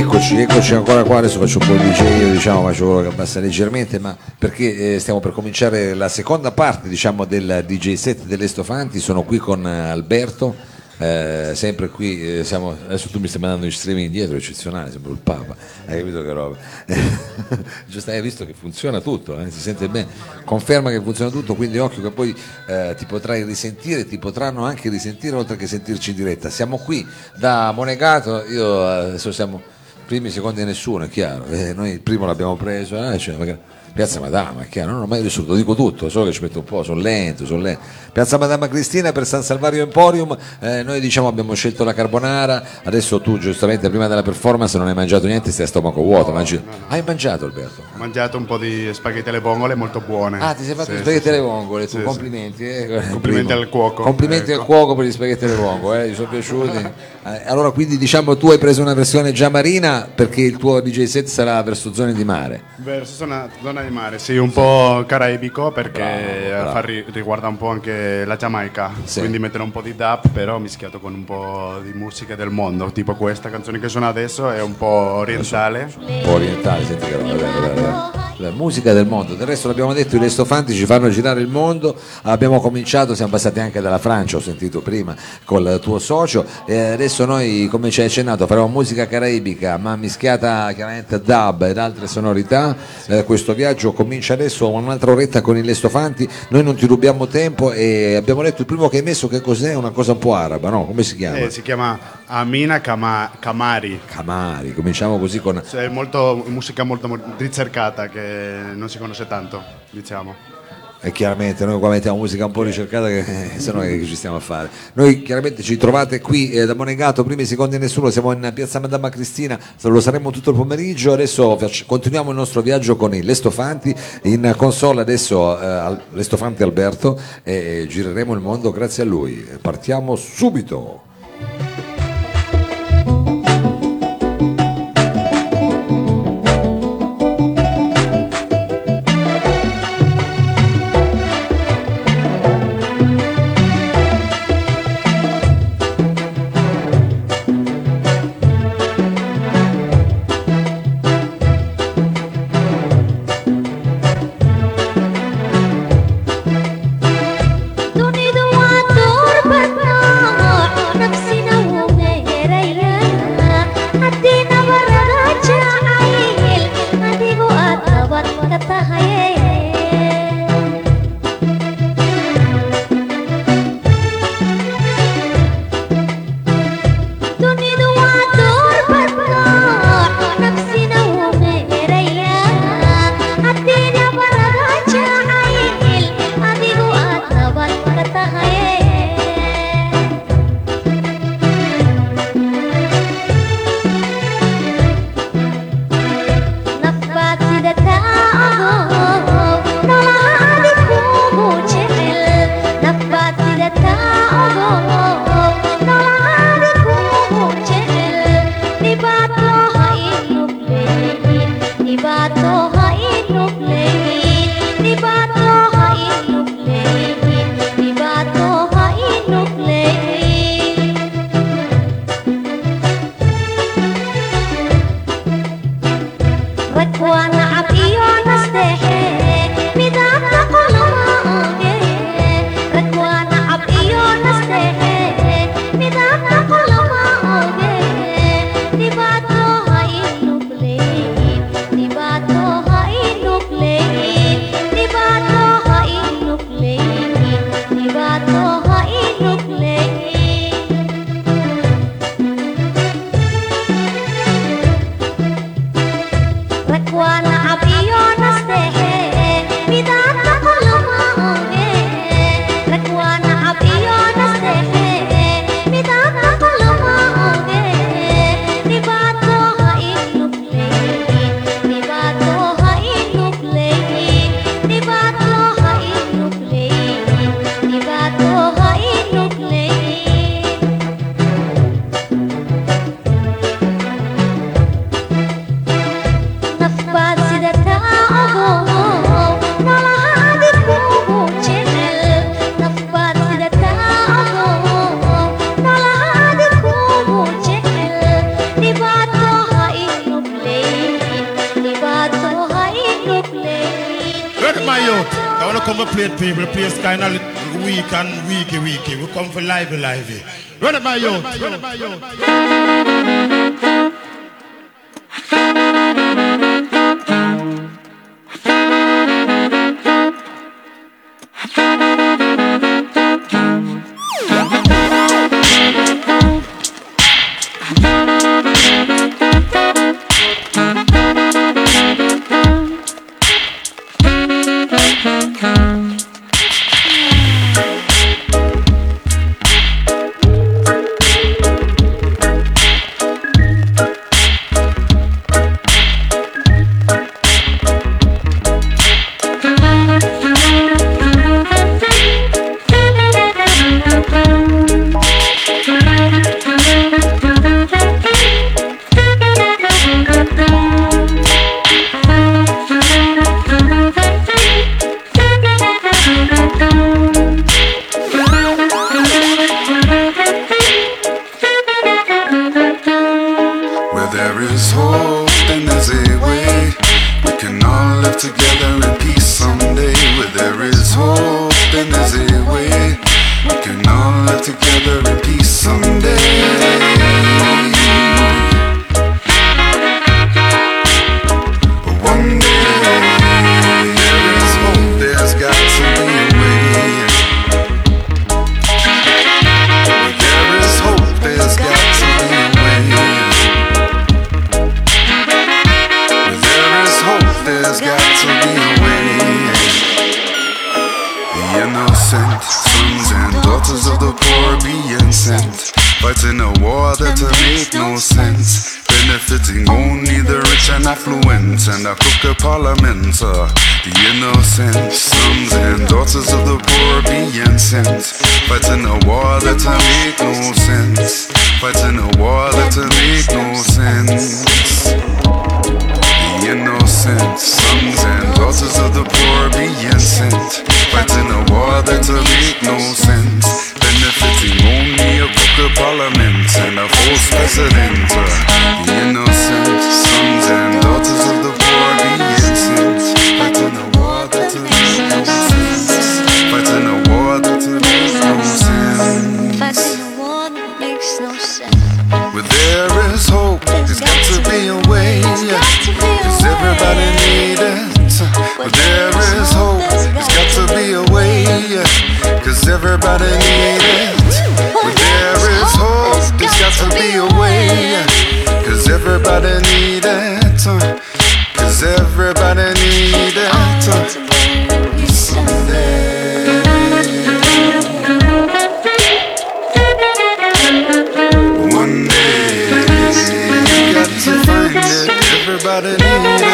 Eccoci, eccoci ancora qua, adesso faccio un po' di io diciamo faccio quello che abbassa leggermente, ma perché eh, stiamo per cominciare la seconda parte diciamo, del DJ set dell'Estofanti, sono qui con eh, Alberto, eh, sempre qui, eh, siamo, adesso tu mi stai mandando gli streaming indietro, eccezionale, sembra il Papa, hai capito che roba? Giusto, hai visto che funziona tutto, eh, si sente bene, conferma che funziona tutto, quindi occhio che poi eh, ti potrai risentire, ti potranno anche risentire oltre che sentirci in diretta. Siamo qui da Monegato, io adesso siamo primi, secondi nessuno, è chiaro. Eh, noi il primo l'abbiamo preso, eh, cioè, magari- Piazza Madama, chiaro, non ho mai risolto, dico tutto, solo che ci metto un po', sono lento, sono lento. Piazza Madama Cristina per San Salvario Emporium, eh, noi diciamo abbiamo scelto la carbonara, adesso tu giustamente prima della performance non hai mangiato niente, stai a stomaco vuoto, mangi- hai mangiato Alberto? Ho mangiato un po' di spaghetti alle vongole molto buone. Ah, ti sei fatto Sì, spaghetti sì, alle vongole, tu, Sì, complimenti. eh. Complimenti al cuoco. Complimenti Ecco. al cuoco per gli spaghetti alle vongole, eh, gli sono piaciuti. Eh, allora, quindi diciamo tu hai preso una versione già marina perché il tuo DJ set sarà verso zone di mare. Verso zona, zona di mare, sì, un po' caraibico perché Bravo, bravo. ri- riguarda un po' anche la Giamaica, Sì. quindi mettere un po' di dub però mischiato con un po' di musica del mondo, tipo questa canzone che suona adesso è un po' orientale. Un po' orientale, senti che roba. La musica del mondo, del resto l'abbiamo detto, i restofanti ci fanno girare il mondo, abbiamo cominciato, siamo passati anche dalla Francia, ho sentito prima col tuo socio, e adesso noi come ci hai accennato faremo musica caraibica ma mischiata chiaramente a dub ed altre sonorità, Eh, questo viaggio comincia adesso un'altra oretta con i restofanti, noi non ti rubiamo tempo e abbiamo letto il primo che hai messo che cos'è, una cosa un po' araba, no? Come si chiama? Eh, si chiama Amina Kama- Kamari, Camari, cominciamo così con... cioè molto, musica molto mo- ricercata che non si conosce tanto, diciamo. E chiaramente noi qua mettiamo musica un po' ricercata che eh, se no che ci stiamo a fare. Noi chiaramente ci trovate qui eh, da Monegato, primi e secondi nessuno, siamo in piazza Madama Cristina, lo saremo tutto il pomeriggio, adesso continuiamo il nostro viaggio con i Lestofanti, in console adesso eh, Lestofanti Alberto e gireremo il mondo grazie a lui. Partiamo subito. Come we play people. Place kind of weak and weaky, weaky. We come for lively, lively. Run it by you. Run it by you. Together in peace someday. Where there is hope, then there's a way. We can all live together in peace someday. Innocent sons and daughters of the poor being sent, fighting a war that'll make no sense. Benefiting only the rich and affluent and I cook a crooked parliament. uh, The innocent sons and daughters of the poor being sent, fighting a war that'll make no sense. Fighting a war that'll make no sense. The innocent sons and daughters of the poor being sent, fighting a war that'll make no sense. Benefiting only a crooked parliament and a false president. Everybody need it. There is hope, there's got to be a way. Cause everybody need it. Uh. Cause everybody need it. Someday. Uh. One day, you got to find it. Everybody needs